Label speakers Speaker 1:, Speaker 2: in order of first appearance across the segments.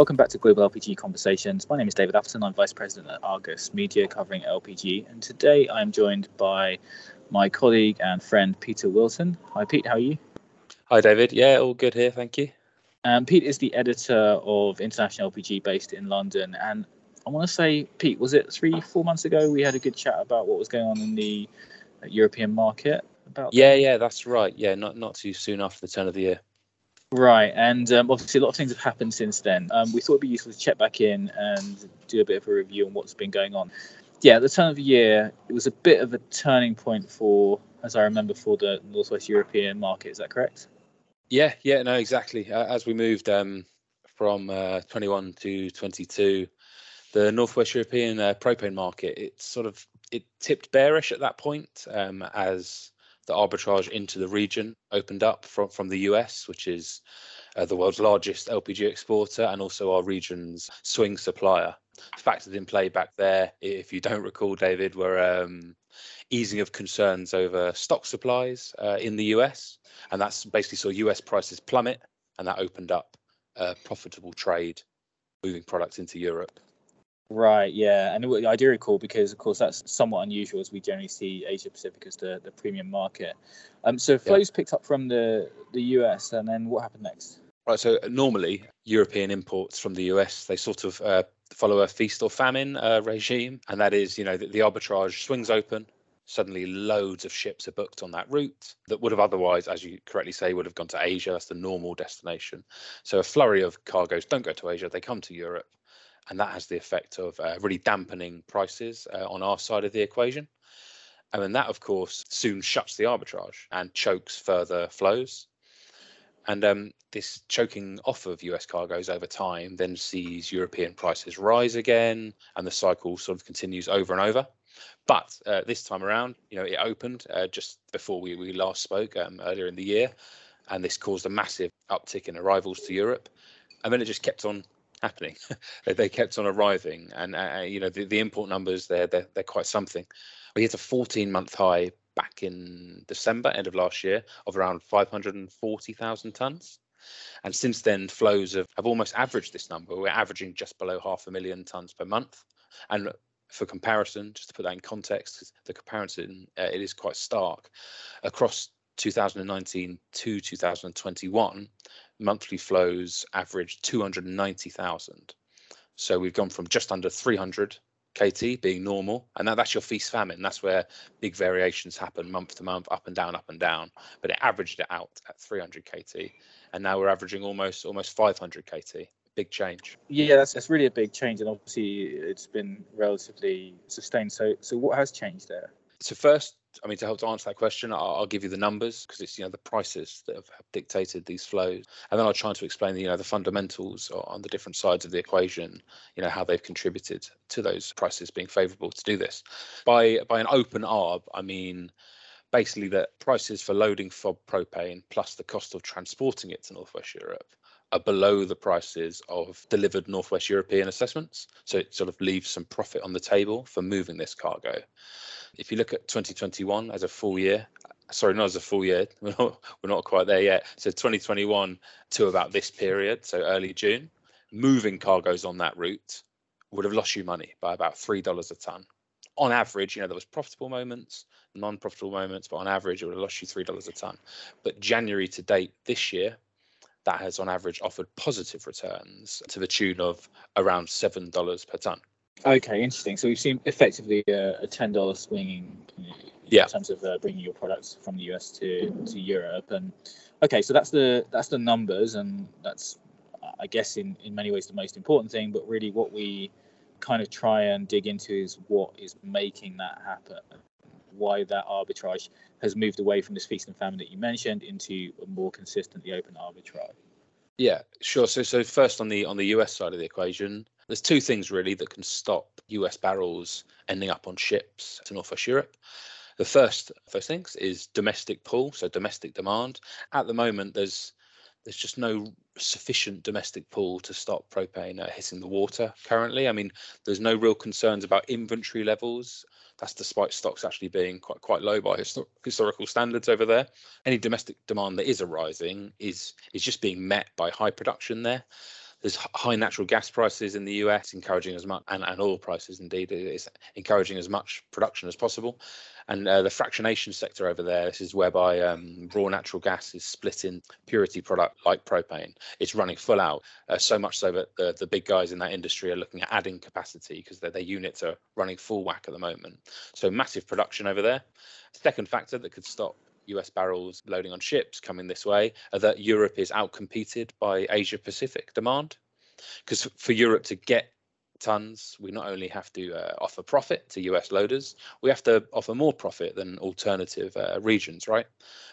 Speaker 1: Welcome back to Global LPG Conversations. My name is David Appleton. I'm Vice President at Argus Media covering LPG. And today I'm joined by my colleague and friend Peter Wilton. Hi, Pete. How are you?
Speaker 2: Hi, David. Yeah, all good here. Thank you.
Speaker 1: Um, Pete is the editor of International LPG based in London. And I want to say, Pete, was it three, four months ago we had a good chat about what was going on in the European market? About
Speaker 2: yeah, that? yeah, that's right. Yeah, not not too soon after the turn of the year.
Speaker 1: Right, and um, obviously a lot of things have happened since then. Um, we thought it'd be useful to check back in and do a bit of a review on what's been going on. Yeah, at the turn of the year, it was a bit of a turning point for, as I remember, for the Northwest European market. Is that correct?
Speaker 2: Yeah, yeah, no, exactly. Uh, as we moved um, from uh, 21 to 22, the Northwest European uh, propane market it sort of it tipped bearish at that point um, as the arbitrage into the region opened up from, from the US, which is uh, the world's largest LPG exporter and also our region's swing supplier. Factors in play back there, if you don't recall, David, were um, easing of concerns over stock supplies uh, in the US. And that's basically saw US prices plummet, and that opened up a profitable trade moving products into Europe.
Speaker 1: Right, yeah, and I do recall because, of course, that's somewhat unusual as we generally see Asia Pacific as the, the premium market. Um, so flows yeah. picked up from the the US, and then what happened next?
Speaker 2: Right, so normally European imports from the US they sort of uh, follow a feast or famine uh, regime, and that is, you know, the, the arbitrage swings open. Suddenly, loads of ships are booked on that route that would have otherwise, as you correctly say, would have gone to Asia. That's the normal destination. So a flurry of cargoes don't go to Asia; they come to Europe and that has the effect of uh, really dampening prices uh, on our side of the equation. And then that, of course, soon shuts the arbitrage and chokes further flows. And um, this choking off of US cargoes over time then sees European prices rise again, and the cycle sort of continues over and over. But uh, this time around, you know, it opened uh, just before we, we last spoke um, earlier in the year, and this caused a massive uptick in arrivals to Europe. And then it just kept on happening. they kept on arriving, and uh, uh, you know the, the import numbers they're, they're they're quite something. We hit a 14 month high back in December, end of last year, of around 540,000 tons. And since then, flows have, have almost averaged this number. We're averaging just below half a million tons per month. And for comparison, just to put that in context, the comparison uh, it is quite stark. Across 2019 to 2021, monthly flows averaged 290,000. So we've gone from just under 300 KT being normal, and that, that's your feast famine. That's where big variations happen month to month, up and down, up and down. But it averaged it out at 300 KT, and now we're averaging almost almost 500 KT. Big change.
Speaker 1: Yeah, that's, that's really a big change, and obviously it's been relatively sustained. So, so what has changed there?
Speaker 2: So first, I mean, to help to answer that question, I'll, I'll give you the numbers because it's you know the prices that have, dictated these flows, and then I'll try to explain you know the fundamentals on the different sides of the equation, you know how they've contributed to those prices being favourable to do this. By by an open arb, I mean basically that prices for loading FOB propane plus the cost of transporting it to Northwest Europe are below the prices of delivered Northwest European assessments. So it sort of leaves some profit on the table for moving this cargo. If you look at 2021 as a full year, sorry, not as a full year, we're not, we're not quite there yet. So 2021 to about this period, so early June, moving cargoes on that route would have lost you money by about $3 a ton. On average, you know, there was profitable moments, non-profitable moments, but on average, it would have lost you $3 a ton. But January to date this year, that has on average offered positive returns to the tune of around $7 per ton.
Speaker 1: Okay, interesting. So we've seen effectively a, a ten dollar swinging
Speaker 2: yeah.
Speaker 1: in terms of uh, bringing your products from the US to, to Europe. And okay, so that's the that's the numbers, and that's I guess in in many ways the most important thing. But really, what we kind of try and dig into is what is making that happen. Why that arbitrage has moved away from this feast and famine that you mentioned into a more consistently open arbitrage.
Speaker 2: Yeah, sure. So, so first on the on the US side of the equation, there's two things really that can stop US barrels ending up on ships to Northwest Europe. The first first things is domestic pull, so domestic demand. At the moment, there's there's just no sufficient domestic pool to stop propane uh, hitting the water currently. I mean, there's no real concerns about inventory levels. That's despite stocks actually being quite quite low by histor- historical standards over there. Any domestic demand that is arising is is just being met by high production there There's high natural gas prices in the US, encouraging as much, and, and oil prices indeed, is encouraging as much production as possible. And uh, the fractionation sector over there, this is whereby um, raw natural gas is split in purity product like propane. It's running full out, uh, so much so that the, the big guys in that industry are looking at adding capacity because their, their units are running full whack at the moment. So massive production over there. Second factor that could stop US barrels loading on ships coming this way are that Europe is outcompeted by Asia Pacific demand. Because for Europe to get tons, we not only have to uh, offer profit to US loaders, we have to offer more profit than alternative uh, regions, right?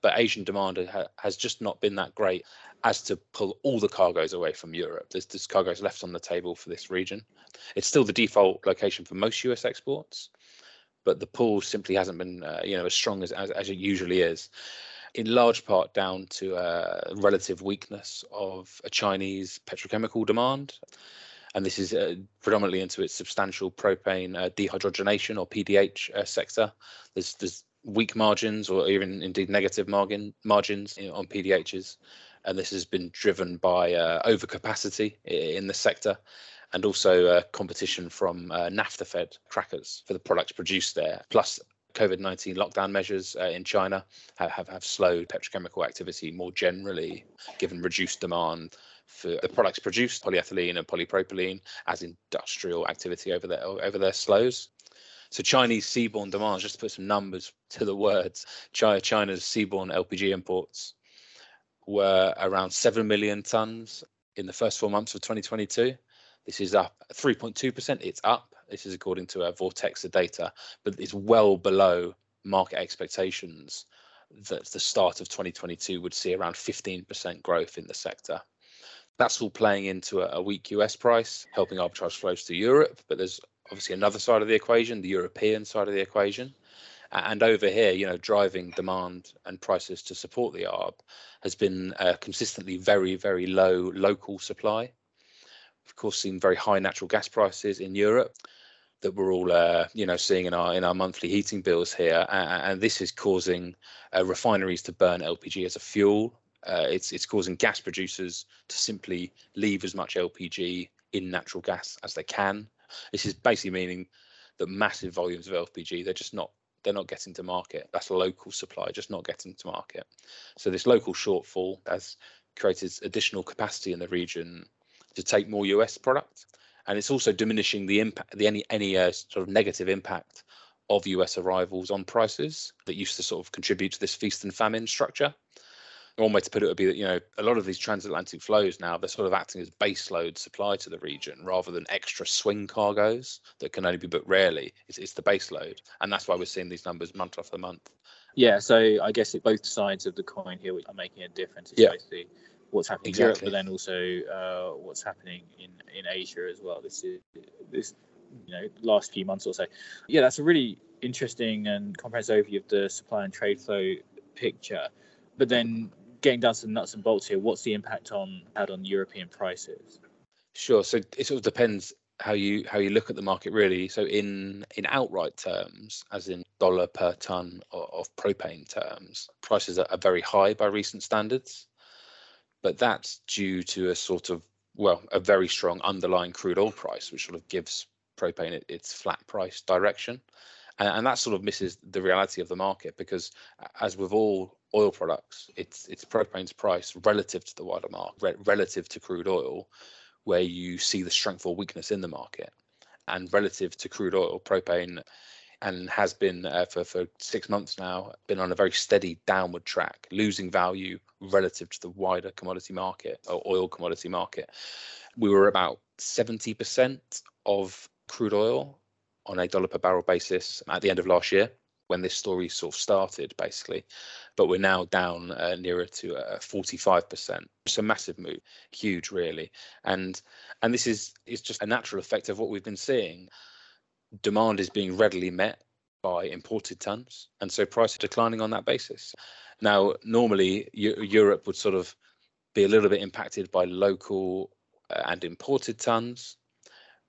Speaker 2: But Asian demand ha- has just not been that great as to pull all the cargoes away from Europe. There's, there's cargoes left on the table for this region. It's still the default location for most US exports, but the pool simply hasn't been, uh, you know, as strong as, as, as it usually is in large part down to a relative weakness of a Chinese petrochemical demand and this is uh, predominantly into its substantial propane uh, dehydrogenation or PDH uh, sector. There's there's weak margins or even indeed negative margin margins on PDHs, and this has been driven by uh, overcapacity in the sector. And also uh, competition from uh, naphtha-fed crackers for the products produced there, plus COVID 19 lockdown measures uh, in China have, have, have, slowed petrochemical activity more generally, given reduced demand for the products produced, polyethylene and polypropylene, as industrial activity over there over their slows. So Chinese seaborne demand, just to put some numbers to the words, China, China's seaborne LPG imports were around 7 million tons in the first four months of 2022. This is up 3.2%. It's up. This is according to our Vortexa data, but it's well below market expectations that the start of 2022 would see around 15% growth in the sector. That's all playing into a, a weak US price, helping arbitrage flows to Europe. But there's obviously another side of the equation, the European side of the equation. And over here, you know, driving demand and prices to support the ARB has been uh, consistently very, very low local supply. Of course, seen very high natural gas prices in Europe that we're all, uh, you know, seeing in our in our monthly heating bills here, and, and this is causing uh, refineries to burn LPG as a fuel, uh, it's it's causing gas producers to simply leave as much LPG in natural gas as they can. This is basically meaning that massive volumes of LPG they're just not they're not getting to market. That's local supply just not getting to market. So this local shortfall has created additional capacity in the region to take more US product, and it's also diminishing the impact, the any any uh, sort of negative impact of US arrivals on prices that used to sort of contribute to this feast and famine structure one way to put it would be that you know a lot of these transatlantic flows now they're sort of acting as base load supply to the region rather than extra swing cargoes that can only be booked rarely. It's, it's the base load, and that's why we're seeing these numbers month after month.
Speaker 1: Yeah, so I guess it, both sides of the coin here are making a difference. It's yeah. basically what's happening exactly. in Europe, but then also uh, what's happening in in Asia as well. This is this you know last few months or so. Yeah, that's a really interesting and comprehensive overview of the supply and trade flow picture. But then getting down to the nuts and bolts here, what's the impact on had on European prices?
Speaker 2: Sure. So it sort of depends how you how you look at the market really. So in in outright terms, as in dollar per ton of, of propane terms, prices are, are very high by recent standards, but that's due to a sort of well a very strong underlying crude oil price, which sort of gives propane its flat price direction. And, and that sort of misses the reality of the market because, as with all oil products, it's it's propane's price relative to the wider market, re- relative to crude oil, where you see the strength or weakness in the market, and relative to crude oil, propane, and has been uh, for for six months now, been on a very steady downward track, losing value relative to the wider commodity market or oil commodity market. We were about seventy percent of crude oil on a dollar per barrel basis at the end of last year when this story sort of started, basically. But we're now down uh, nearer to uh, 45%. It's a massive move, huge, really. And and this is is just a natural effect of what we've been seeing. Demand is being readily met by imported tons, and so prices are declining on that basis. Now, normally U- Europe would sort of be a little bit impacted by local uh, and imported tons,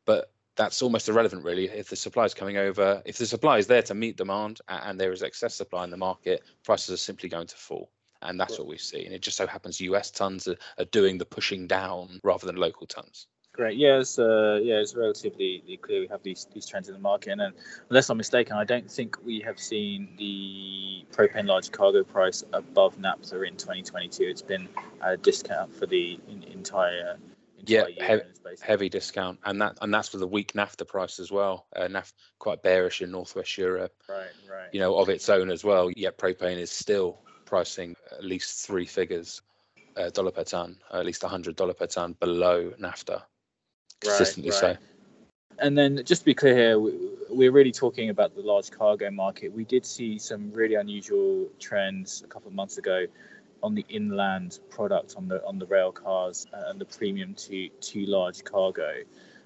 Speaker 2: but that's almost irrelevant really if the supply is coming over if the supply is there to meet demand and there is excess supply in the market prices are simply going to fall And that's what we've seen. It just so happens US tons are, are doing the pushing down rather than local tons.
Speaker 1: Great. Yeah, it's, uh, yeah, it's relatively clear we have these these trends in the market. And unless I'm mistaken, I don't think we have seen the propane large cargo price above naphtha in 2022. It's been a discount for the in, entire
Speaker 2: yeah, heavy, heavy discount, and that and that's for the weak naphtha price as well. Uh, naphtha quite bearish in Northwest Europe.
Speaker 1: Right, right.
Speaker 2: You know, of its own as well. Yet propane is still pricing at least three figures, uh, dollar per ton, at least hundred dollar per ton below naphtha consistently right, right. so.
Speaker 1: And then, just to be clear here, we're really talking about the large cargo market. We did see some really unusual trends a couple of months ago on the inland product on the on the rail cars uh, and the premium to to large cargo,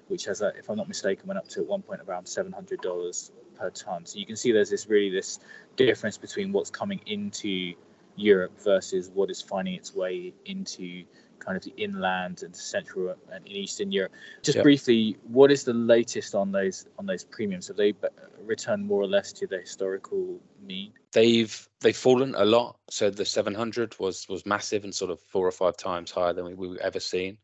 Speaker 1: which has, a, if I'm not mistaken, went up to at one point around seven hundred dollars per ton. So you can see there's this really this difference between what's coming into Europe versus what is finding its way into kind of the inland and central and in Eastern Europe. Just yep. briefly, what is the latest on those on those premiums? Have they returned more or less to the historical mean?
Speaker 2: They've they've fallen a lot. So the 700 was was massive and sort of four or five times higher than we, we've ever seen.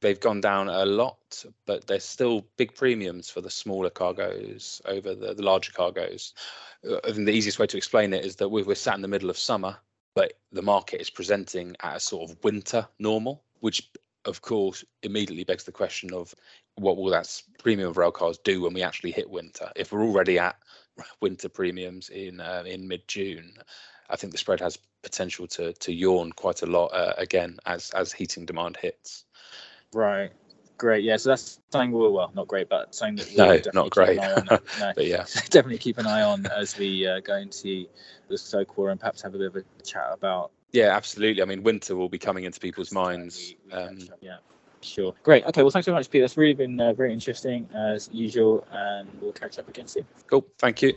Speaker 2: They've gone down a lot, but there's still big premiums for the smaller cargoes over the, the larger cargoes. Uh, I think the easiest way to explain it is that we're, we're sat in the middle of summer but the market is presenting at a sort of winter normal, which of course immediately begs the question of what will that premium of rail cars do when we actually hit winter? If we're already at winter premiums in uh, in mid June, I think the spread has potential to to yawn quite a lot uh, again as as heating demand hits.
Speaker 1: Right. Great, yeah. So that's something we're well, not great, but something that
Speaker 2: we'll no, not great. No, but yeah,
Speaker 1: definitely keep an eye on as we uh, go into the Stoke and perhaps have a bit of a chat about.
Speaker 2: Yeah, absolutely. I mean, winter will be coming into people's minds.
Speaker 1: We, we um, yeah, sure. Great. Okay. Well, thanks very much, Peter. That's really been uh, very interesting as usual, and we'll catch up again soon.
Speaker 2: Cool. Thank you.